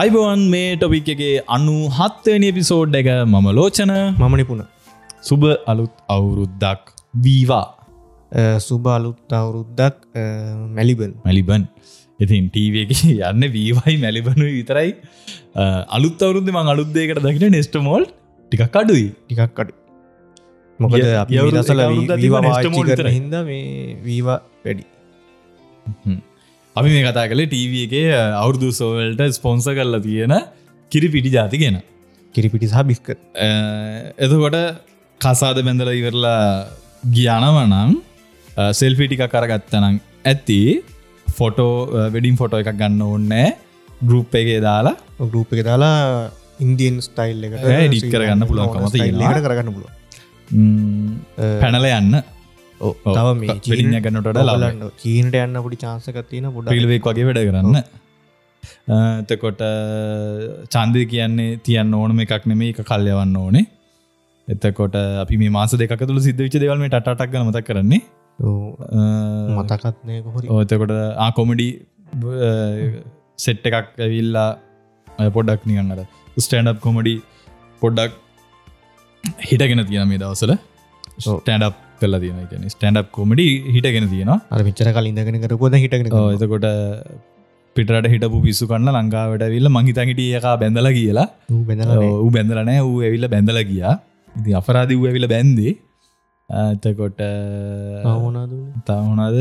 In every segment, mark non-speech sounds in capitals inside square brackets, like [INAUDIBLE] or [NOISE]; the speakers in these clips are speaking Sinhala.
අයිබවන් මේ ටොපික් එකේ අනු හත්වනි එපිසෝඩ් එක මම ලෝචන. මම නිපුණ. සුබ අලුත් අවුරුද්දක් වීවා. සුබ අලුත් අවුරුද්දක් මැලිබන්. මැලිබන්. ඉතින් ටීව එක යන්න වීවයි මැලිබනු විතරයි. අලුත් අවුරුද්ද මං අලුත්දයකට දකින නෙස්ට මෝල් ටිකක් අඩුයි. ටිකක් අඩු මොකද අපි විතරයි. හින්ද මේ වීවා වැඩි අපි මේ කතා කළේ ටීව එකේ අවුරදු සෝවල්ට ස්පොන්ස කරලා තියෙන කිරි පිටි ජාති කියෙන කිරිපිටි සහ බිස්ක. එතකොට කසාද බැඳල ඉවරලා ගියානවනම් සෙල්ෆිටික කරගත්තනම් ඇති. ෆොටෝ වෙඩින් ෆොටෝ එකක් ගන්න ඕන්නෑ ගරුප් එකේ දාලා. ගරුප් එක දාලා ඉන්දියන් ස්ටයිල් එක edit කරගන්න පුළුවන්කම තියෙනවා. කරගන්න පුළුව පැනල යන්න තව මේ පිටින්න ගන්නට ලබන්න චීනට යන්න පොඩි චාන්සක තියෙන පොඩ පිල්වෙක් වගේ වැඩ කරන්න. එතකොට චන්දය කියන්නේ තියන්න ඕනම එකක් නෙමේ එක කල්යවන්න ඕනේ. එතකොට අපි මේ මාස දෙක තුළ සිද්ධ විච දෙවල්ම ටක් මතක් කරන්නේ. මතකත්නය ඕතකොට ආකොමඩි සෙට් එකක් ඇවිල්ලා පොඩ්ඩක් නිගන්නට ස්ටන්ඩ් කොමඩි පොඩ්ඩක් හිටගෙන තියෙන මේ දවසල ස්ටන්ඩ් කල තියෙන ස්ටන්ඩ් කොමඩි හිටගෙන තියෙනවා. අර මිචර කලින්දගෙන කරපොද හිටගෙන ඔව්, එතකොට පිටට හිටපු පිස්සු කන්න ලංකාවට විල්ල මහිතහිටිය එක බැඳල කියලා. ඌ බැඳලනෑ ඌ ඇවිල්ල බැඳල ගියා. ඉති අපරාධ වූ ඇවිල බැන්දේ එතකොට තවුණද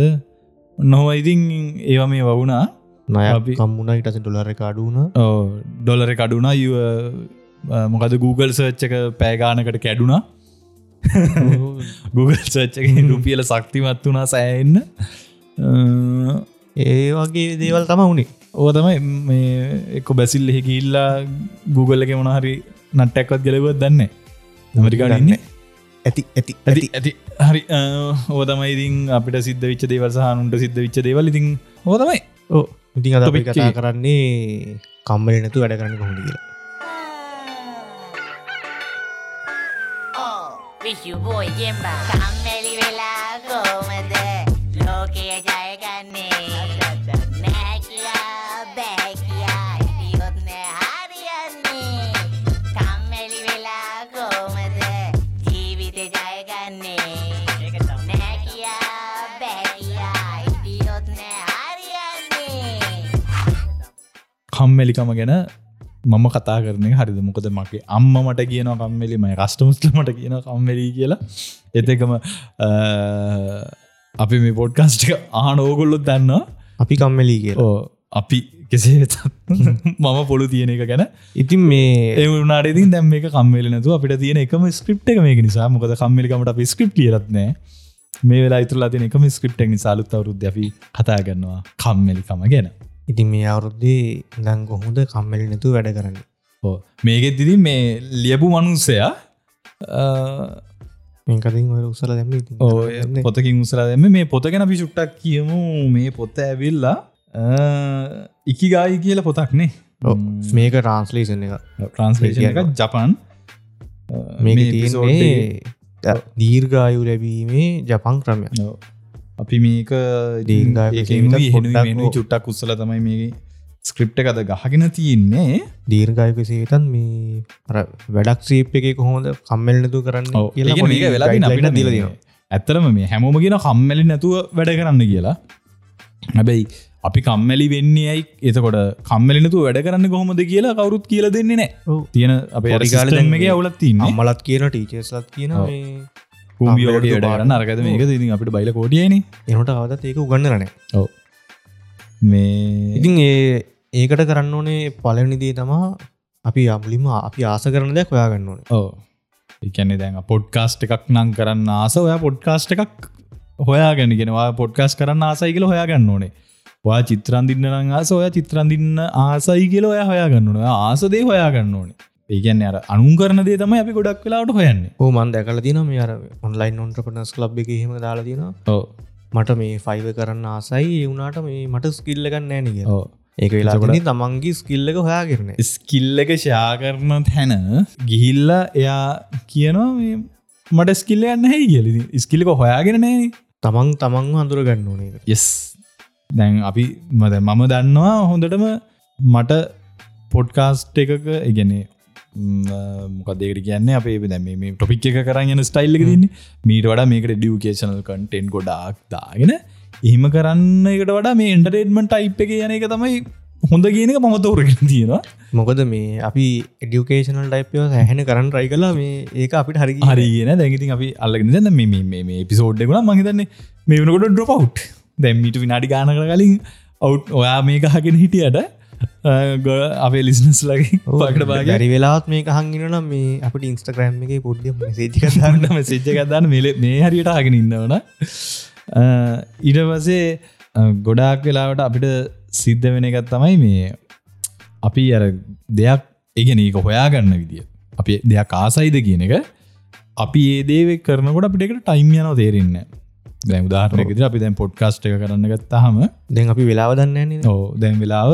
නොව ඉතින් ඒව මේ වවුණා නය කම්මුණ ඉටස ඩොලර කාඩුන ඩොලර කඩුනා යුව මොකද Google සර්ච්චක පෑගානකට කැඩුනා Google. සර්ච්චක රුපියල ශක්තිමත් වුණා සෑන්න ඒ වගේ දේවල් තම වුණේ ඕ තමයි මේ එක්ක බැසිල් එහෙකිල්ලා Google එක මොනහරි නට්ටැක්වත් ගලවත් දන්න ඇමරිකාඩන්න ඇති ඇති ඇති ඇති. හරි ඕතමයි ඉතින් අපිට සිද්ධ විච්ච දේවල් සහනුන්ට සිද්ධ විච්ච දේවල්. ඉතින් ඕතමයි ඕ ඉතින් Topic කතා. කරන්නේ කම්බල නැතු වැඩ කරන්න කොහොඳ කියලා විශ් බෝයි ජෙම්බා කම්මැලි වෙලා කෝමද ලෝකය ජයගන්නේ නෑ කියා බෑ කියා ඉතියොත් නෑ හරියන්නේ කම්මැලි වෙලා කෝමද ජීවිත ජයගන්නේ නෑ කියා බෑ කියා ඉතියොත් නෑ හරියන්නේ කම්මැලිකම ගැන මම කතා කරන හරිද? මොකද මගේ අම්ම මට කියන කම්මෙලි මයි කස්ටමස්ට මට කියන කම්මැලී කියලා. එතකම අපි මේ පොඩ්කාස්ට් ආන ඕගොල්ලොත් දන්න අපි කම්මැලී කියලා. ඕ අපි කෙසේ වෙතත් [LAUGHS] මම පොළු තියෙන එක ගැන. ඉතින් මේ ඒවනාටති දැම් මේ කම්මල නතු අපිට තියෙන එකම ස්ක්‍රප් එක මේක නිසා. මොකද කම්මලිකමට අපි ස්ක්‍රප් කියරත්නෑ මේ වෙලා ඉතුරලා තින එකම ස්ක්‍රප් එක් නිසාලුත් අවරුද්ධ අපි කතා ගන්නවා කම්මලිකම ගැන ඉතින් මේ අවුරුද්දේ දං කොහොඳ කම්මැලි නැතු වැඩ කරන්න? ඕ මේකෙත් දිදි මේ ලියපු මනුස්සයා මේකතින් ඔය උසල දැම ඕ පොතකින් උසලා දෙම මේ පොත ගැන අපි චුට්ටක් කියමු. මේ පොත්ත ඇවිල්ලා ඉකිගායි කියල පොතක්නේ මේක ට්‍රන්ස්ලේෂන් එක ට්‍රන්ස්ලේෂන් එක ජපන්. තියන්නේ දීර්ගායු ලැබීමේ ජපන් ක්‍රමය. අපි මේක ඕ. චුට්ටක් උත්සල තමයි මේ ස්ක්‍රිප්ට එකද ගහගෙන තියෙන්නේ දීර්ගායකසේතන් මේ අර වැඩක් සීප් එක කොහොද කම්මෙල් නැතු කරන්න මේක වෙලා අපිට දිල මේ ඇත්තරම මේ හැමෝම කියන කම්මැලි නැතුව වැඩ කරන්න කියලා. හැබැයි අපි කම්මැලි වෙන්නේ ඇයි? එතකොට කම්මලි නැතුව වැඩ කරන්න කොහොමද කියලා කවරුත් කියල දෙන්නේ නෑ තියෙන අපේ මේ අවුලත් අම්මලත් කියන ටීචස්ලත් කියන කරන්න අරගත මේක ඉතින් අපිට බයිල කෝඩියන එනට අවදත් ඒක උගන්නරන ඔව. මේ ඉතින් ඒ ඒකට කරන්න ඕනේ පලනිදී තමා අපි අම්ලිම අපි ආස කරන දෙයක් ඔයාගන්න ඕන. ඕ එකන්නේ දැන් පොඩ්කාස්ට් එකක් නං කරන්න ආස ඔය පොඩ්කාස්ට් එකක් හොයාගැනගෙනවා පොඩ්කාස් කරන්න ආසයි කියල හොයාගන්න ඕනේ. වා චිත්‍රන්දින්න නං ආස ඔය චිත්‍රන්දින්න ආසයි කියල ඔය හොයාගන්න ඕන. ආසදේ හොයාගන්න ඕනේ ඒගැන්න අර අනුන් කරන දේ තමයි අපි ගොඩක් වෙලාට හොයන්නේ. ඕ මන් දැකල තින මේ අර ඔන්ලයින් ඔන්ට්‍රපනස් ලබ් එක හෙම දාලා ඕ මට මේ ෆයිව කරන්න ආසයි එවුනාට මේ මට ස්කිල්ලගන්න නෑනක ඒක වෙලා එතකොට- තමන්ගේ ස්කිල්ලක හොයාගරන ස්කිල්ල එක ෂා කරන තැන ගිහිල්ල එයා කියනවා මට ස්කිල්ල යන්න හැ කියලි. ස්කිල්ලික හොයාගෙන නෑ. තමන් තමන් අඳුර ගන්න ඕනක යස් දැන් අපි මද මම දන්නවා හොඳටම මට පොඩ්කාස්ට් එකක ඉගැනේ මොකදේකට කියන්නේ? අපේ දැම ටොපික් එක කරන්න යන ස්ටයිල්ල තින්නේ මීට වඩා මේකට ඩියුකේෂනල් කටෙන්් ගොඩාක් දාගෙන එහෙම කරන්න එකට වඩා මේ ඉන්ටරේට්මට ටයිප් එක යන එක තමයි හොඳ කියනක මම තෝරගෙන තියෙනවා. මොකද මේ අපි එඩියුකේෂනල් ටයිපයෝ සැහෙන කරන්න රයි කලා මේ ඒක අපිට හරි හරිගෙන දැගති අපි අල්ලගෙන දන්න මේ පිසෝඩ් ගුණ මහිතන්නේ මේ වනකොට ඩ්‍රොපව් දැම්මිට විනාඩි ගාන කර කලින් අවු් ඔයා මේ ගහගෙන හිටියට අපේ ලිස්නස් ලගේ පකට බාග. රි වෙලාත් මේ හංගෙන නම් මේ අපට ඉන්ස්ටග්‍රම් එක පොඩ්ඩ සේජික න්න සිච්ච ගදන්න මෙල මේ හරියට හගෙන ඉන්නවන ඉඩ පසේ ගොඩාක් වෙලාවට අපිට සිද්ධ වෙන එකත් තමයි මේ අපි අර දෙයක් ඒගෙන ඒක හොයාගන්න විදිිය. අපි දෙයක් ආසයිද කියන එක. අපි ඒ දේව කරනකොට අපිට ටයිම් යනව තේරෙන්න දැන් උදාහරනකෙද අපි දැන් පොඩ්කාස්ට් එක කරන්න ගත්තාහම දැන් අපි වෙලාව දන්න ඕ දැන් වෙලාව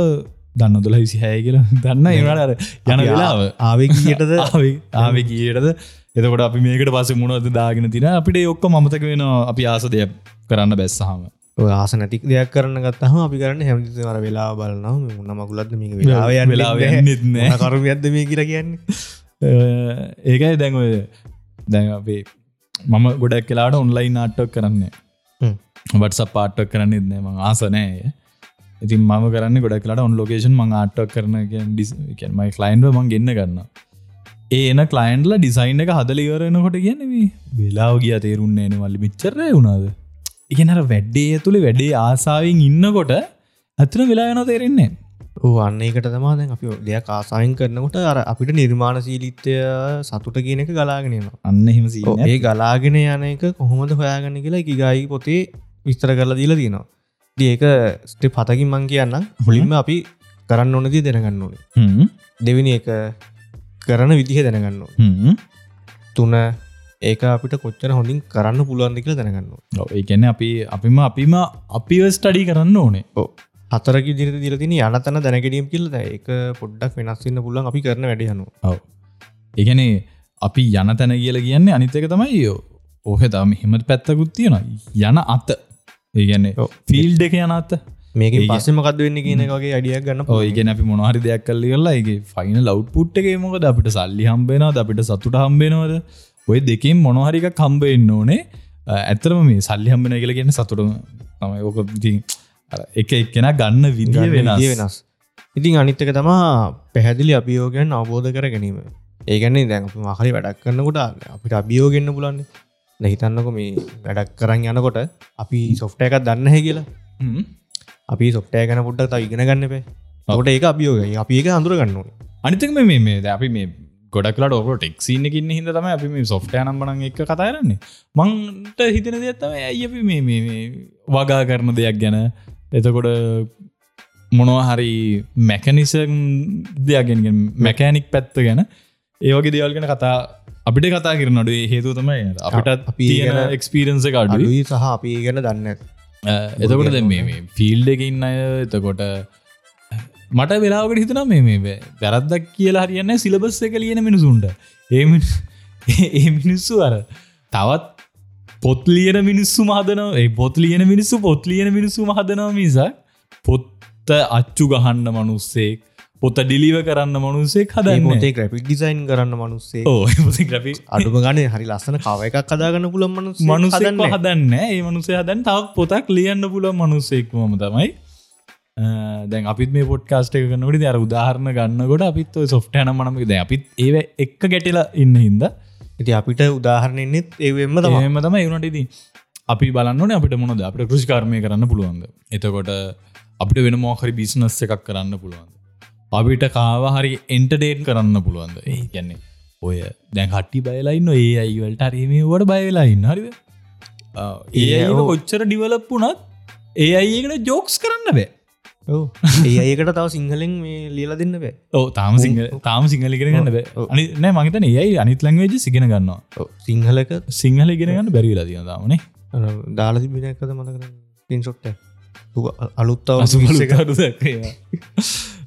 දන්න දොල විසි හය කියල? දන්න ඒවට යන වෙලාව. ආවගටද ආව කියටද [LAUGHS] එතකොට අපි මේකට පස මුණද දාගෙන තින අපිට ඔක්ක මතක වෙන අපි ආස දෙයක් කරන්න බැස්සහම. ආස නැතික් දෙයක් කරන්න ගත්තහම අපි කරන්න හැමති වර වෙලා බලන්න මුන්න මකුලද මේ වෙලාව වෙලාව නෙත්නෑ කරු ඇද මේ කියර කියන්නේ? [LAUGHS] ඒකයි දැන් ඔය දැන් අපේ මම ගොඩක් කියලාට ඔන්ලයින් නාට්ටක් කරන්න. වටස පාට්ටක් කරන්න එදනම ආසනෑ ඉතින් මම කරන්න ගොඩක් කලට ඔන් ලෝකේෂන් මං ආටක් කරන ඩිස්මයි කලයින්ව මං ගන්න ගන්න ඒන කලයින්ඩල ඩිසයින් එක හදල ඉවරෙනකොට කියනව වෙලාව ගිය තේරුන්නේ නවල්ලි මිච්චරය වුණාද? ඉගෙනර වැඩ්ඩේ තුළි වැඩේ ආසාාවෙන් ඉන්නකොට ඇතන වෙලා වෙන තේරෙන්නේ අන්න එකට තමා දැන් අපි දෙයක් ආසායෙන් කරනකොට අර අපිට නිර්මාණ සීලිත්වය සතුට කියන එක ගලාගෙනනවා අන්න හිමසි ඒ ගලාගෙන යන එක කොහොමද හොයාගන්න කියලා කිගයි පොතේ විස්තර කරලා දීලා තියෙනවා ඒක ස්ටේ පතකින් මං කියන්න හොලින්ම අපි කරන්න ඕනදී දැනගන්න ඕනේ. දෙවිනි එක කරන විදිහ දැනගන්න තුන ඒක අපිට කොච්චර හොඳින් කරන්න පුළුවන්දි කියලා දැනගන්න ඒකැන අපි අපිම අපිම අපිව ස්ටඩි කරන්න ඕනේ. හතරක දිර දිරතින යනතන දැනගැනීම් කියලද ඒක පොඩ්ඩක් වෙනස්වන්න පුලන් අපි කරන වැඩියනු ඒගැනේ අපි යන තැන කියල කියන්නේ අනිතක තමයි ඕහ තම හෙමට පැත්තකුත් තියෙන යන අත ඒගැන්නේ ෆිල් දෙක යනත් මේක පස්සමකද වෙන්න කියන වගේ අඩියක් ගන්න ඒගෙන අපි මොනහරි දෙයක් කල්ල කරලා ඒ ෆයින ලව් පුට් එක මොකද? අපිට සල්ලි හම්බෙනද අපිට සතුට හම්බෙනවද ඔය දෙකින් මොනොහරික කම්බෙන්න ඕනේ. ඇතරම මේ සල්ලි හම්බෙන කියල කියන්න සතුට තමයි. ඕක එක එක්කෙන ගන්න විදිිය වෙන වෙනස්. ඉතින් අනිත්තක තමා පැහැදිලි අභියෝගයන් අවබෝධ කර ගැනීම ඒගැන්නේ දැන් මහරි වැඩක් කරන්නකොට අපිට අභියෝගන්න පුලන්නේ නැහිතන්නක මේ වැඩක් කරන්න යනකොට අපි සොෆ්ට එකක් දන්න හැ කියලා. අපි සොෆ්ටය ගැන පුඩ්ඩ ත ඉගෙන ගන්න පේ ඔට ඒක අභියෝග අපි ඒක අඳුර ගන්න අනිතක මේ අපි මේ ගොඩක්ලට ඔක ටෙක්සින්නකින්න හිද තම අපි මේ සොෆ්ටය නම්බන එක කතාරන්නේ මංට හිතන දෙයක්ත්තම ඇයි අපි මේ වගා කරන දෙයක් ගැන. එතකොට මොනවා හරි මැකනිසම් දෙයක්ගෙනගෙන් මැකෑනික් පැත්ත ගැන. ඒවගේ දේවල්ගෙන කතා අපිට කතා කරන අඩුවේ හේතු තමයි අපිටත් අපි එක්ස්පීරන්ස එක අඩුයි. සහ අපි ගැන දන්න එතකොට දැ මේ ෆිල්ඩ එක ඉන්න අය එතකොට මට වෙලාවට හිතන මේ වැරද්දක් කියලා හරියන්න සිලබස් එක ලියන මිනිසුන්ට. ඒ ඒ මිනිස්සු අර තවත් පොත් ලියන මිනිස්සු මහදනව ඒ පොත් ලියන මිනිස්සු පොත් ලියන මිනිස්සු මහදනව මිසා පොත්ත අච්චු ගහන්න මනුස්සෙක් පොත ඩිලිව කරන්න මනුසේ හදයි මොතේ ග්‍රපික් ඩිසයින් කරන්න මනුස්සේ ඕ ග්‍රපි අඩුම ගන හරි ලස්සන කව එකක් කදාගන්න පුළන් මනු මනුස හදන්න. ඒ මනුසේ හදන් තවක් පොතක් ලියන්න පුලන් මනුස්සෙක්මම තමයි. දැන් අපිත් මේ පොට්කාස්ට කනට අර උදාහරණ ගන්නකොට අපිත් සොෆ්ටයන මනමක ද අපිත් ඒ එක්ක ගැටිලා ඉන්න හින්ද. ඉති අපිට උදාහරණෙන්නෙත් ඒවෙම තමම තම එවුණටදී අපි බලන්නන අපිට මොනද අපට කෘෂිකාර්මය කරන්න පුළුවන්ද? එතකොට අපිට වෙන මෝහරි බිස්නස් එකක් කරන්න පුළුවන්ද අපිට කාවහරි එන්ටඩේට් කරන්න පුළුවන්ද? ඒ කියන්නේ ඔය දැන් හට්ටි බයලයින්න ඒ අයිවලට අරීමවට බයවෙලාඉන්න හරිද? ඒ කොච්චර ඩිවලප්පුනත් ඒ අයිකට ජෝක්ස් කරන්න බෑ. ඒ අයකට [LAUGHS] තව සිංහලෙන් මේ ලියල දෙන්න බෑ. ඕ තාම සිංහ තාම සිංහලි කරගන්න බෑ. අනි නෑ මගතන ඒයි අනිත් ලංවේජ සිගෙන ගන්නවා. සිංහලක සිංහල ගෙන ගන්න බැරිලා තින තාමනේ දාලා තිබෙන එකද මතකන පින්සොට්ට අලුත්තාව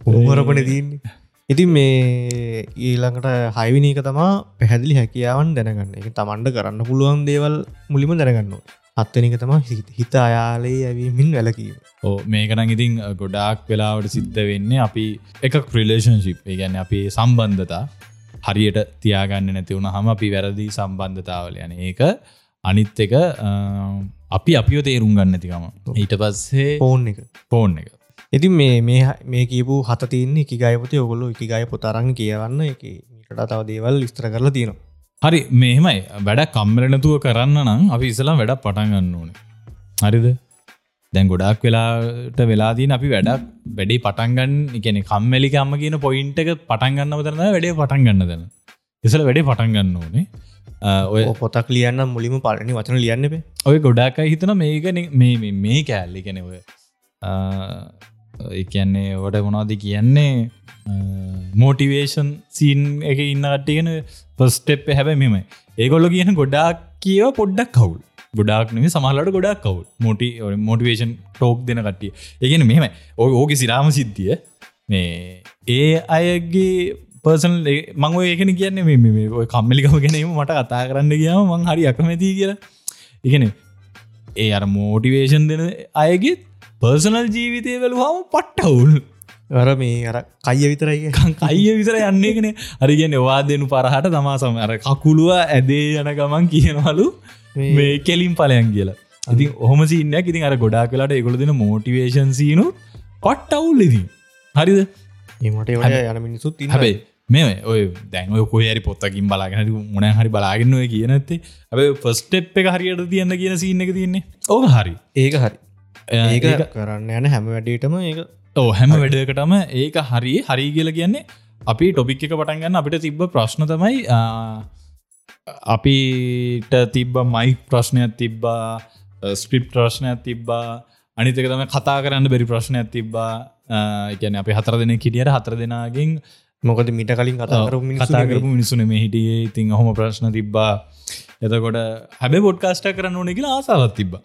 උමරපන දන්නේ ඉතින් මේ ඊළඟට හයිවිනීක තමා පැහැදිලි හැකියාවන් දැනගන්න. එක තමන්ට කරන්න පුළුවන් දේවල් මුලිම දැනගන්න හත්තනික තම හිත අයාලේ ඇවීමින් වැලකීම ඕ මේකනං ඉතින් ගොඩාක් වෙලාවට සිද්ධ වෙන්නේ අපි එක ප්‍රිලේෂන්ශිප් ගැන්න අපි සම්බන්ධතා හරියට තියාගන්න නැතිවුණ හම අපි වැරදි සම්බන්ධතාවල යන ඒක අනිත් එක අපි අපිෝ තේරුම් ගන්න තිකම ඊට පස්සේ ඕන් එක. පෝන් එක ඉතින් මේ මේ කියපු හත තියන්නේ එක ගයපති ඔගොලු එක ගය පොතරන් කියවන්න එක මීට තව දේවල් විස්තර කරලා තියෙනවා. හරි මෙහෙමයි. වැඩ කම්මරනතුව කරන්න නම් අපි ඉසලා වැඩ පටන්ගන්න ඕන. හරිද? දැන් ගොඩක් වෙලාට වෙලාදීන අපි වැඩක් වැඩේ පටන්ගන්න එකන කම්මලික අම්ම කියන පොයින්ට එක පටන්ගන්න තරන වැඩේ පටන්ගන්න දන්න ඉසල වැඩේ පටන්ගන්න ඕනේ. ඔය පොතක් ලියන්න මුලිම පලනි වචන ලියන්න ඔය ගොඩාකයි හිතන මේකන මේ මේ- මේ කෑල්ලි. කෙනෙව එකන්නේ වට මොනාද කියන්නේ? මෝටිවේෂන් සීන් එක ඉන්න කට්ටියගෙන පස්ටෙප් හැබැ මෙම ඒගොල්ල කියන ගොඩාක් කියව පොඩ්ඩක් කවුල්. ගොඩක් නෙම සමහලට ගොඩක් කවුල්. මොටි මොටිවේෂන් ටෝක් දෙන කට්ටිය. ඒගෙන මෙහෙම ඕ ඕක සිරාම සිද්ධිය. මේ ඒ අයගේ පර්සන් මං ඔය ඒකන කියන්නේ මේ- මේ ඔය කම්මලිකම ගැනීම මට කතා කරන්න කියාව මං හරි අකමැති කියලා. ඉගෙන ඒ අර මෝටිවේෂන් දෙන අයගේ පර්සනල් ජීවිතය වැලුහම පට්ටවුල්. වර මේ අර කයිය විතරයි. අයිය විතර යන්නේ කන අරිගෙන වා දෙනු පරහට තමා සම අර කකුළුව ඇදේ යන ගමන් කියනවලු මේ- කෙලින් පලයන් කියලා. ඉතින් ඔහොම සින්නයක් ඉතින් අර ගොඩා කලාට එකොළ දෙන මෝටිවේෂන් සීනු පට්ටවුල් ඉදී හරිද? ඒමට යන මිනිසුත් හැබයි මේ ඔය දැන් කොහරි පොත්තකින් බලාගෙන මොන හරි බලාගෙන ඔය කියනත්තේ ඇබ ෆස්ටප් එක හරියට තියන්න කියන සින්න එක තියන්නේ. ඕක හරි. ඒක හරි ඒක කරන්න යන හැම වැඩේටම ඒක ඕ හැම වැඩකටම ඒක හරි හරි කියල කියන්නේ අපි ටොපික් එක පටන්ගන්න අපිට තිබ්බ ප්‍රශ්න තමයි අපිට තිබ්බ මයික් ප්‍රශ්නයක් තිබ්බා ස්ක්‍රිප් ප්‍රශ්නයක් තිබ්බා අනිතක තම කතා කරන්න බැරි ප්‍රශ්නයක් තිබ්බා එකන අපි හතර දෙන කිටියට හතර දෙනාගෙන් මොකද මිට කලින් කතා කරු කතා කරපු මිනිසුන මේ හිටියේ. ඉතින් හොම ප්‍රශ්න තිබ්බා. එතකොට හැබ පොඩ්කාස්ට කරන්න ඕනෙ කියලා ආසාවත් තිබ්බ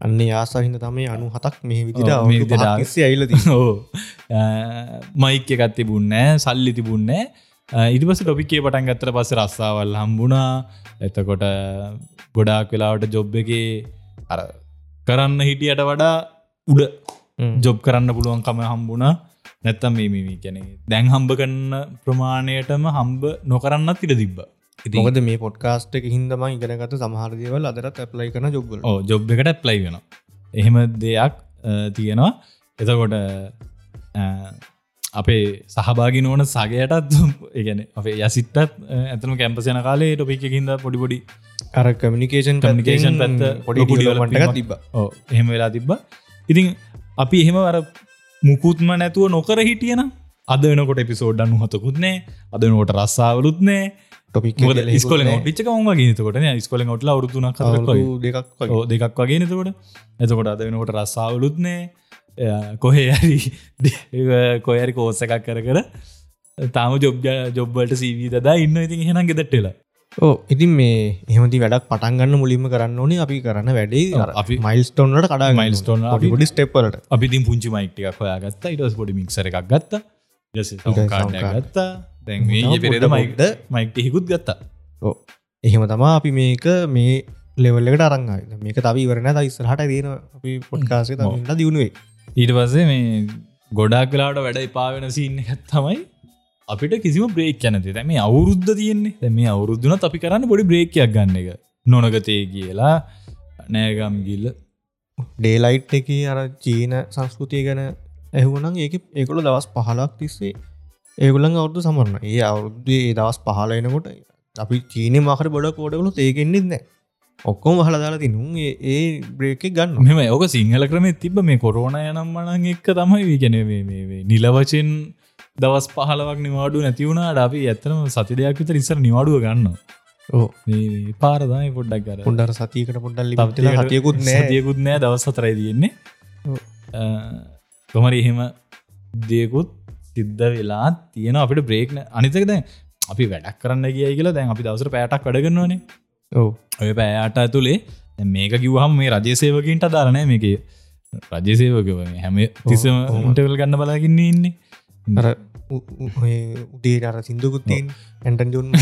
අන්න ආසාහින්ද තමයි අනු හතක් මේ විදිට සේ අයිලද ඕ මයික එකත් තිබුන්නෑ සල්ලි තිබුන්නෑ ඉරිපස ටොපික්කේ පටන් ගත්තර පස්ස රස්සාවල් හම්බුණා. එතකොට ගොඩාක් වෙලාවට ජොබ් එක අර කරන්න හිටියට වඩා උඩ ජොබ් කරන්න පුළුවන්කම හම්බුණා. නැත්තම් මේ කැනෙ දැන් හම්බ කන්න ප්‍රමාණයටම හම්බ නොකරන්නත් ඉට තිබ්බ මොකද මේ පොඩ්කාස්ට් එක හින්දම ඉගෙනගත සමහරදවල් අදරත් ඇප්ලයි කන ඕ ජොබ් එකට ප්ලයි වෙන එහෙම දෙයක් තියෙනවා. එතකොට අපේ සහභාගි නොවන සගයටත් ඒගැන අපේ යසිත්තත් ඇතම කැම්පසයන කාලේ ටොපික් හිද පොඩිපොඩි අර කමිනිකේෂන් කමිකේෂන් පැත්ත පොඩි ඩිලමටක් තිබ එහෙම වෙලා තිබ්බ. ඉතින් අපි එහෙම අර මුකුත්ම නැතුව නොකර හිටියන අද වෙනකොට එපිසෝඩ් අනු හතකුත්නේ අද නොට රස්සාවලුත්නේ ටොපික් ස්කොල ටිචක ම ගීතකොට ස්කොල ොටල අවරුතුන දෙකක් වගේ. නතකොට එතකොට? අද වෙනකොට රස්සාාවලුත්නේ කොහේ හරි [LAUGHS] කොයරි කෝස එකක් කර කර තාම ජොබ් ජොබ්බලට සීවී දා ඉන්න ඉතින් හෙන ගෙදටලා ඕ ඉතින් මේ එහමති වැඩක් පටන්ගන්න මුලින්ම කරන්න ඕනේ අපි කරන්න වැඩේ අපි මයිල්ස්ටෝන්ට කඩා milestone අපි- ඩි ස්ටප්පලට අපිතින් පුංචි මයික්ටියක් හොයා ගත්ත ඉටස් පොඩි මික්සර එකක් ගත්ත. ගත්තා දැන් තව මේ පෙරද පොඩ්ඩ මයික්ට පොඩ්ඩ. මයික්ට හිකුත් ගත්තා. එහෙම තමා අපි මේක මේ ලෙවල්ලකට අරංගයි මේක තව ඉවරන ඉස්සරහට දන අපි පොඩ්කාසේ තමට දියුණුවේ ඊට පස්සේ මේ ගොඩක් කලාට වැඩ එපාවෙන සින්න ඇත්තමයි අපිට කිසිම බ්‍රේක් යනති දැ මේ අවුරුද්ධ තියෙන්නේ. මේ අවුරුද්ධන අපි කරන්න පොඩි බ්‍රේකයක් ගන්න එක. නොනගතය කියලා නෑගම් ගිල්ල. ඩේලයිට් එක අර චීන සංස්කෘතිය ගැන ඇහුවනම් ඒක ඒකොළ දවස් පහලක් තිස්සේ ඒගුලන් අවුදු සමරන්න ඒ අවුද්දේ දවස් පහලයනකොට අපි චීනය මහර බොඩ කෝඩගලු ඒකෙන්න්නෙත් නෑ. ඔක්කොම හලදාලා තිනුම් ඒ බ්‍රේක ගන්න මෙම ඕක සිංහල ක්‍රම තිබ මේ කොරෝණ යනම් මනන් එක්ක තමයි. ගැන නිලවචෙන් දවස් පහලවක් නිවාඩු නැතිවුණට අපි ඇත්තනම සති දෙයක් විතර ඉස්සර නිවාඩුව ගන්න පාරදායි පොඩ්ඩක් කර පොඩ්ඩර සතියකට පොඩ්ඩල්ලි පත්ල හතියකුත් නෑ. සතියකුත් නෑ දවස් සතරයි තියෙන්නේ. කොමරි එහෙම දෙයකුත් සිද්ධ වෙලා තියෙන අපිට බ්‍රේක්න අනිතක දැන් අපි වැඩක් කරන්න කියයි කියලා දැන් අපි දවසර පෑටක් වැඩගන්නවනේ ඔය පෑට ඇතුළේ මේක කිවහම මේ රජසේවකින්ට දාරනෑ මේක. රජසේවක හැම තිසම. උන්ටවල් ගන්න බලාගන්න ඉන්නේ. අර උදේ අර සිින්දුකුත්තින් ඇන්ටන් ජුන්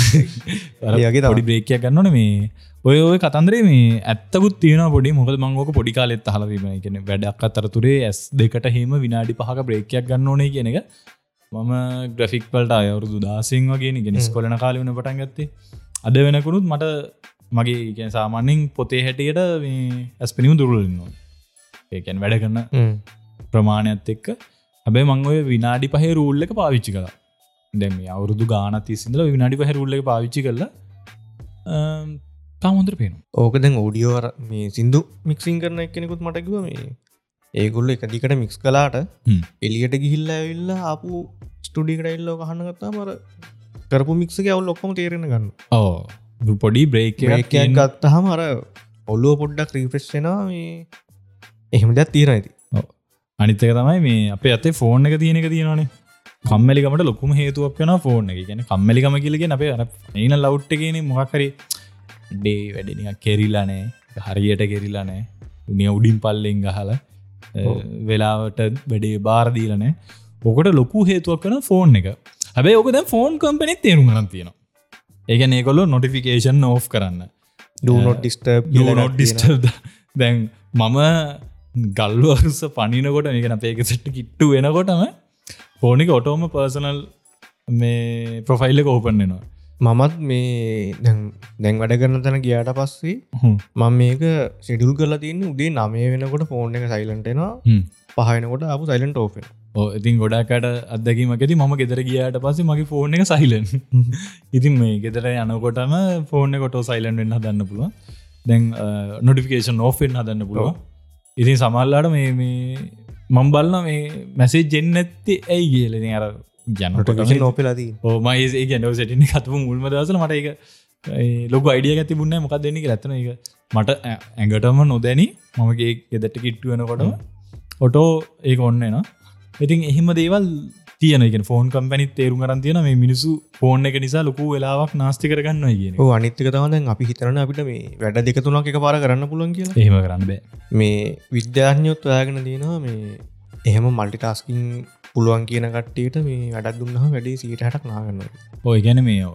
වගේ තවඩි බ්‍රේකයක් ගන්නන මේ. ඔය ඔය කතන්දරේ මේ ඇත්තකුත් තියෙන පොඩි. මොකද මංගෝක පොඩි කාලෙත් හලවීම කියෙන වැඩක් අතරතුරේ ඇස් දෙකට හෙම විනාඩි පහක බ්‍රේකයක් ගන්න ඕනේ කියන එක මම ග්‍රෆික් පලට අයවරුදු දාසිං වගේ ගෙනස් කොලන කාල වන පටන් ගත්තේ. අද වෙනකුණුත් මට මගේ සාමාන්‍යෙන් පොතේ හැටියට ඇස් පිනිිම දුරලන්නවා ඒකැන් වැඩ කරන්න ප්‍රමාණයත් එක්ක. හැබැ මංගොය විනාඩි පහ රූල්ල එක පාවිච්චි කලා දැම අවුරුදු ගාන තිසිදල විනාඩි පහ රුල්ල එක පාවිච්චි කරලා තාමුන්දර පේන ඕක දැන් ඕඩියෝර මේ සිින්දු මික්සින් කරන එක්කෙනෙකුත් මටකිව මේ ඒගොල්ල එක දිකට මික්ස් කලාට එලියට ගිහිල්ල ඇවිල්ල ආපු ස්ටඩිකට එල්ලෝ කහන්නගත්තා මර කරපු මික්සක අවුල් ඔක්කොම තේරෙන ගන්න ඕ පොඩි බ්‍රේක් එකක් ගත්තහම අර ඔල්ලුව පොඩ්ඩක් ක්‍රීපෙස්්ෙනවා මේ එහෙම දෙයක් තීර ඇති අනිතක තමයි මේ අපේ අතේ ෆෝන් එක තියෙනක තියෙනවානේ. කම්මලිකමට ලොකුම හේතුවක් වෙන ෆෝන් එක. ගැන කම්මලිකම කියලගෙන අපේ අර ඒන ලව්ට් එකගෙන මොහකරි ඩේ වැඩනික කෙරිලානෑ හරියට කෙරිලානෑ උනිය උඩින් පල්ලෙෙන් ගහල වෙලාවට වැඩේ බාරදීලනෑ ඕකට ලොකු හේතුවක් කන ෆෝන් එක. හැබයි ඕක දැ ෆෝන් කම්පනෙක් තේරුම් ගන්න තියෙනවා. ඒගැන ඒකොල්ලො නොටිෆිකේෂන් නෝ් කරන්න. ඩිස්ට දැන් මම ගල්වරුස පනිනකොට මේක අපේක සෙට්ට කිට්ටු වෙනකොටම ෆෝනික ඔටෝම පර්සනල් මේ ප්‍රොෆයිල්ල ඕපන්නවා මමත් මේ දැන් වැඩ කරන තැන ගියාට පස්සේ මම මේක සිඩුල් කරලා තියන්න උදේ නමය වෙනකොට ෆෝන් එක සයිලන්ටෙනවා පහනකොට අප සයිලන්ට ඕපෙන ඉතින් ගොඩාකට අදකිමකති ම ගෙදර ගියාට පස්සේ මගේ ෆෝන් එක සයිලන් [LAUGHS] ඉතින් මේ ගෙදර යනකොටම ෆෝර්න කොටෝ සයිලන්් වෙන්න හදන්න පුළුව දැන් නොටිෆිකේෂන් ඕෆෙන් හදන්න පුළුව ඉතින් සමල්ලාට මේ මම් බලන්න මේ මැසේ ජෙන් ඇත්ති ඇයි කියල. අර ජනට නොපෙලදී ඕමයි ඒ ගැනව සටින කතුපු මුල්ම දසල මට එක ලොක අයිඩිය ඇති බුන්න මොකක් දෙන්නක ඇත්තන එක මට ඇඟටම නොදැනි. මමගේ ගෙදට කිට්ටුවෙනකොටම ඔටෝ ඒක ඔන්න න ඉතින් එහෙම දේවල් තියන ෆෝන් කම්පැනිත් තේරු කරන් තියෙන මේ මිනිසු ෆෝන් එක නිසා ලොකු වෙලාවක් නාස්ති කරගන්න කියන අනිත්ක තවද අපි හිතරන අපිට මේ වැඩ දෙක තුනක් එක පාර කරන්න පුලන් කිය එහෙම කරන්න බෑ. මේ විද්‍යාඥයොත් ඔයාගෙන තියෙනවා මේ එහෙම මල්ටි ටස්කින් පුළුවන් කියන කට්ටට මේ වැඩක් දුන්නහ වැඩේ සීට හටක් නාගන්න ඔය ගැන මේ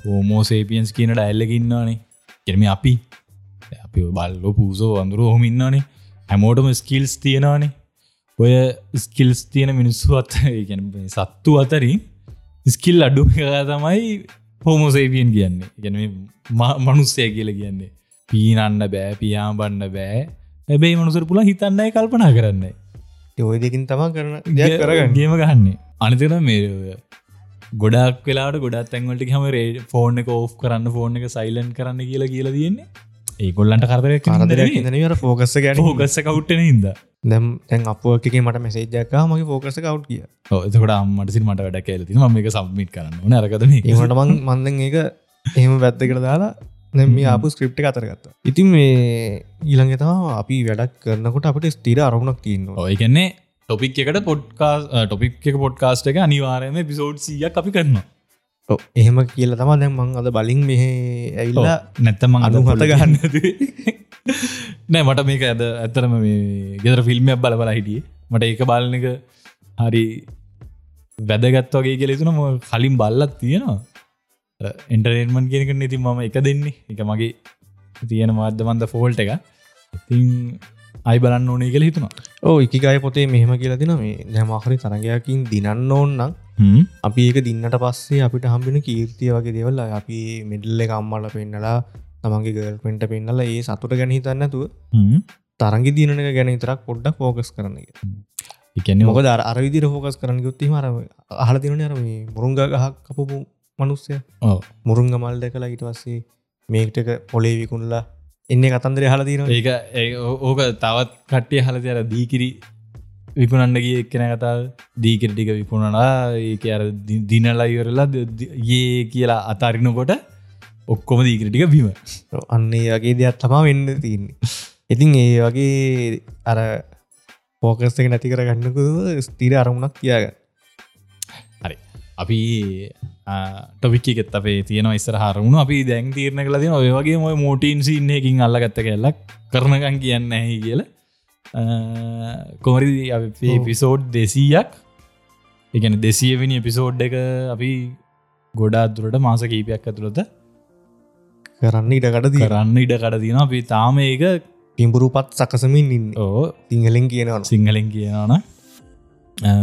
හෝමෝසේපියන්ස් කියන ඩැල්ලකින්නවානේ කෙරම අපි. අපි බල්ලෝ පූසෝ අඳුරු හොමින්නනේ හැමෝටම ස්කිල්ස් තියෙනවානේ. ඔය ස්කිල්ස් තියෙන මිනිස්සු අත් සත්තු අතරින් ස්කිල් අඩු තමයි හෝමෝසේපියන් කියන්නේ. ගැන මනුස්සය කියල කියන්නේ. පීනන්න බෑ පියාම් බන්න බෑ ඇබේ මනුසර පුළ හිතන්නයි කල්පනා කරන්න ඔය දෙකින් තමා කරන කරගන්න. ගේම ගන්නේ අනිතන මේ ගොඩක් වෙලාට ගොඩත් තැන්වලට හම රේ ෆෝර්න එක ඕ් කරන්න ෆෝර්න එක සයිලන් කරන්න කියලා කියලා තියෙන්නේ. ඒගොල්ලන්ට කරදර කරදර ට ෆෝකස්ස ගැන හෝගස්ස කවුට්ටන හිද දැම් තැන් අපක මට මෙසේජ්ජක මගේ ෆෝකස කව් කිය එතකට අම්මට සිට මට වැඩ කැලති ම එක සම්මිට කරන්න නරකතන ඒමට මං මන්දන් ඒක එහෙම වැත්තකට දාලා නැම ආපු ස්ක්‍රප්ට අතරගත්ත ඉතින් මේ ඊළඟ තම අපි වැඩක් කරනකොට අපට ස්තීර අරුණක් තියන්න ඔයකන්නේ ටොපික් එකට පොඩ්කාස් ටොපික් එක පොඩ්කාස්ට එක අනිවාරයම පිසෝඩ් සිය අපි කරනවා. එහෙම කියල තම දැන් මං අද බලින් මෙහ ඇවිල්ලා නැත්තම අනු හත ගන්න [LAUGHS] නෑ මට මේක ඇද ඇත්තරම මේ ගෙදර ෆිල්ම්යක් බල බල හිටිය. මට ඒක බලන එක හරි වැදගත් වගේ කෙලෙතුනම කලින් බල්ලත් තියෙනවා එන්ටරේන්මන් කියනක ඉතින් මම එක දෙන්නේ. එක මගේ තියෙන මාධ්‍යමන්ද ෆෝල්ට එක ඉතින් අයි බලන්න ඕනේ කියල හිතුනා ඕ එකගයි පොතේ මෙහෙම කියලා තින මේ දැමහරි තරගයකින් දිනන්න ඕන්නම් අපි ඒක දින්නට පස්සේ අපිට හම්බෙන කීර්තිය වගේ දෙවල්ල අපි මෙඩල්ල එක අම්මල පෙන්නලා තමන්ගේ ගල්පෙන්ට පෙන්නල ඒ සතුට ගැන හිතන්නතුව තරගි දිනක ගැන තරක් පොඩ්ඩක් ෆෝකස් කරන එකන මොක දර අරවිදිර ෆෝකස් කරන යුත්ති මර අහල තිනන අර මුරුංග ගහක් කපපු මනුස්සය. මුරුංග මල් දැකලා ඊට පස්සේ මේකටක පොලේ විකුණලා එන්නේ කතන්දර හල තින ඒක ඕක තවත් කට්ටිය හලති අර දීකිරි විකුණන්න ගිය එක්කෙන කතා දීකිරටික විකුණනා ඒක අර දිනලා ඉවරලා ඒ කියලා අතාරිනකොට ඔක්කොම දීකරටික බීම. අන්නේ වගේ දෙයක් තමා වෙන්න තියන්නේ. ඉතින් ඒ වගේ අර පෝකස්ක නැති කර ගන්නකු ස්තිර අරමුණක් කියාග හරි. අපි ටොපික්කෙත් අපේ තියෙන ඉස්සර හරුණු අපි දැන් තීරණ කල තින ඔය වගේ මොය මෝටීන් සින්නයකින් අල්ලගත්ත කෙල්ලක් කරනකන් කියන්න ඇහි කියල. කොමරි පිසෝඩ් දෙසීයක්? එකන දෙසියවෙනි එපිසෝඩ් එක අපි ගොඩා දුරට මාස කීපයක් ඇතුළත කරන්න ඉඩකට කරන්න ඉඩ කඩ තින අපි තාම ඒක පිම්පුරු පත් සකසමින් ඉන්න. ඕ සිංහලෙන් කියනවා සිංහලෙන් කියනන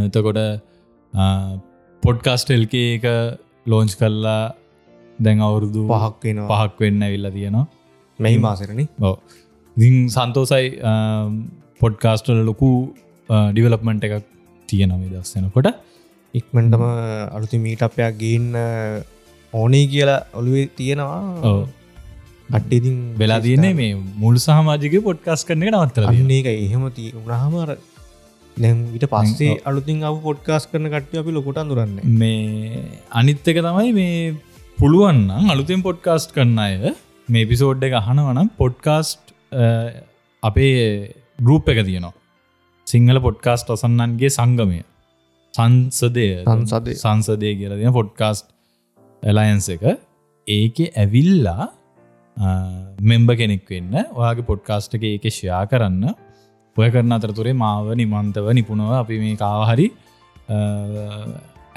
එතකොට පොඩ්කාස්ටෙල්ක එක ලෝංච් කල්ලා දැන් අවුරුදු පහක් වෙනවා. පහක් වෙන්න විල්ල තියෙනවා. මෙහි මාසරණ ඕ දිින් සන්තෝසයි පොඩ්කාස්ටල් ලොකු ඩිවලප්මන්ට් එකක් තියෙනම දස්සෙනකොට ඉක්මටම අලුති මීට අපයක් ගන්න ඕනේ කියලා ඔළුවේ තියෙනවා. ඕ අට්ටිතින් වෙලා තියන්නේ මේ මුල් සහමාජික පොඩ්කාස් කරන නවත්තර එක එහෙම ති උනහමර දැම් විට පස්සේ අලුතින් අව පොඩ්කාස් කරන කට්ටිය අපි ලොකොට අඳුරන්න. මේ අනිත් එක තමයි මේ පුළුවන්නම් අලුතින් පොඩ්කාස්ට් කරන්න අය මේ පිසෝඩ් එක අහනවනම් පොඩ්කාස්ට් අපේ ගරුප් එක තියනවා. සිංහල පොඩ්කාස්ට් ඔසන්නන්ගේ සංගමය. සංසදය. සංසදය. කියලා තින පොඩ්කාස්ට් එලයන්ස එක. ඒක ඇවිල්ලා මෙම්බ කෙනෙක් වෙන්න ඔයාගේ පොඩ්කාස්ට් එක ඒක ෂයා කරන්න ඔය කරන අතරතුරේ මාව නිමන්තව නිපුණව අපි මේ කාවහරි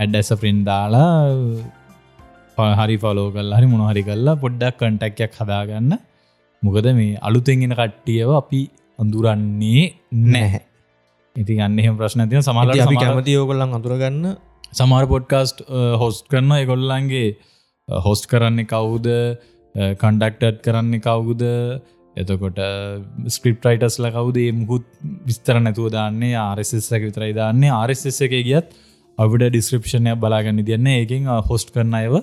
ඇඩ්ඩැස ප්‍රින්ඩාලා හරි ෆලෝ කල් හරි මොනහරි කල්ලා පොඩ්ඩක් කටක්යක් හදාගන්න. මොකද මේ අලුතෙන්ගෙන කට්ටියව අපි අඳුරන්නේ නැහැ. ඉති අන්නහෙම ප්‍රශ්න තින සමහල අපි කැමති යෝගොල්ලන් අතුරගන්න සමාර පොඩ්කාස්ට් හොස්ට කරන එකොල්ලන්ගේ හොස්ට කරන්නේ කවුද? කන්ඩක්ටඩ් කරන්නේ කවුද එතකොට ස්ක්‍රප් රයිටස්ල කවුදේ? මුකුත් විස්තර නැතුව දාන්නේ ආරෙසක් විතරයි දාන්නේ. ආරෙස් එක ගියත් අපිට ඩිස්ක්‍රපෂණය බලාගන්න තියන්න ඒකින් හොස්ට කරන අයව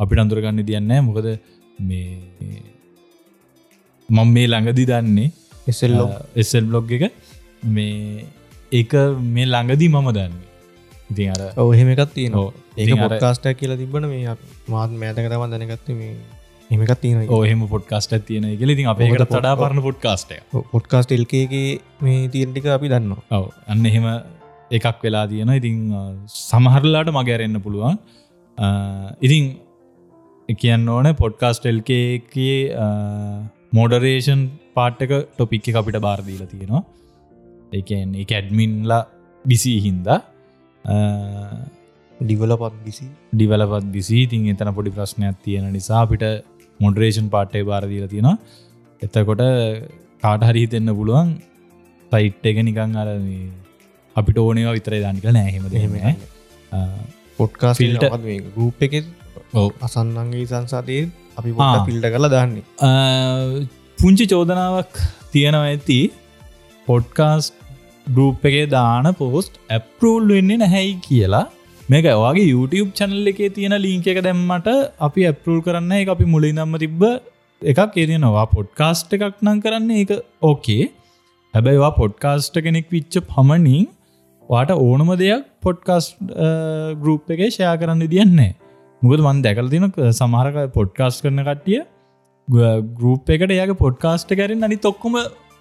අපිට අඳුරගන්න තියන්න මොකද මේ මං මේ ළඟදි දන්නේ එස්සල් බ්ලොග් එක. මේ ඒක මේ ළඟදී මම දන්න. ඉතින් අර ඔහෙම එකත් තියන ඔව්. ඒක ඉතින් අර- පොඩ්කාස්ටක් කියලා තිබන මේ මාත් මෑතක තම දැනගත්ත මේ එමකත් තියෙන ඕහෙම පොඩ්කාස්ට තියන අපේකට ඔකට තඩා පරණ පොඩ්කාස්ටය පොඩ්කාස්ට එල්කේගේ මේ තියෙන්ටික අපි දන්නවා. ඔව අන්න එහෙම එකක් වෙලා තියෙන ඉතිං සමහරලාට මගැරෙන්න්න පුළුවන්. ඉතිං කියන්න ඕන පොඩ්කාස්ට එල්කේ මෝඩරේෂන් පාට්ටක ටොපික් එක අපිට බාර්දීල තියෙනවා. එකන් එක ඇඩ්මින්ලා බිසි හින්දා. ඩිවලපත් විසි ඩිවලපත් බිසි තින් එතන පොඩි ප්‍රශ්නයක් තියෙන නිසා අපිට මොඩරේෂන් පාට්ටය බාරදීල තියෙනවා. එතකොට කාට හරි දෙන්න පුළුවන් සයිට් එක නිකං අර අපිට ඕනවා විතරයි දනික නෑහෙම දෙහෙම පොඩ්කාස් Filter. ගරුප් එක අසන්නන්ගේ සංසාතයේ අපි පිල්ට කළ දන්නේ. පුංචි චෝදනාවක් තියෙනව ඇති. පොඩ්කාස්ට ගරුප් එකේ දාන පෝස්ට් ඇපරූල් වෙන්නේ නැහැයි කියලා මේක ඔයාගේ YouTube චැනල් එකේ තියෙන ලිංක එක දැම්මට අපි ඇපරූල් කරන්න එක අපි මුලින් දම්ම තිබ්බ එකක්. ඒතියනවා පොඩ්කාස්ට් එකක් නම් කරන්න එක ඕකේ හැබැයිවා පොඩ්කාස්ට කෙනෙක් විච්ච පමණින් වාට ඕනම දෙයක් පොඩ්කාස්ට් ගරුප් එක ෂයා කරන්න දියන්නේ මුකද මන් දැකල තින සමහරක පොඩ්කාස්ට කරන කට්ටිය ගරුප් එකට යාගේ පොඩ්කාස්ට කරින් අනි තොක්කොම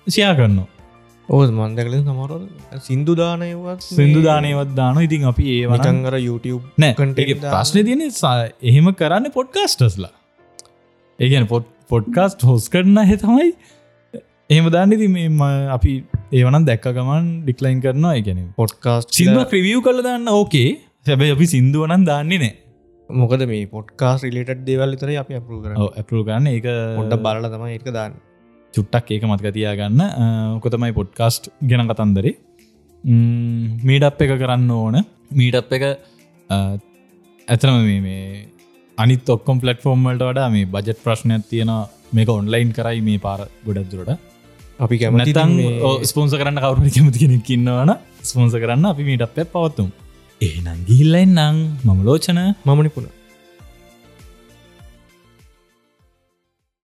ෂයා කරන්න ඕ මන්දකල සමර සිින්දු දානයවත් සිින්දු දානයවත් දාන ඉතින් අපි ඒවනන් වටංගර YouTube නෑ. content ඒක ප්‍රශ්න තියෙන එහෙම කරන්න පොඩ්කාස්ටස්ලා ඒගැන පොට් පොඩ්කාස්ට් හොස් කරන හෙ තමයි එහෙම දාන්න. ති අපි ඒවනන් දැක්ක ගමන් ඩික්ලයින් කරනවා. ඒගැන පොඩ්කාස්ට සිින්දුව ක්‍රවියව් කල දන්න ඕකේ සැබැයි අපි සිින්දුවනන් දන්නේ නෑ. මොකද මේ පොඩ්කාස් රිලට දේවල් තර අපි අපරු කර ඇපල් ගන්න ඒක පොඩ්ඩ බලල තම ඒක දාන්න චුට්ටක් ඒක මත්ක තියාගන්න. කොතමයි පොඩ්කාස්ට් ගෙන කතන්දරේ. මීඩප් එක කරන්න ඕන. මීටප් එක ඇතනම මේ අනිත් ඔක්කොම් පලටෆෝර්ම්වලට වඩා මේ බජට් ප්‍රශ්නයක් තියෙන මේක ඔන්ලයින් කරයි මේ පාර ගොඩක්දුරට අපි කැමති නැතන් ස්පෝන්ස කරන්න කවරුට කැමති කෙනෙක් ඉන්නවන ස්පෝන්ස කරන්න අපි මීටප් පවත්තුම් ඒනං ගිහිල්ලයින්නම් මම ලෝචන. මම නිපුණ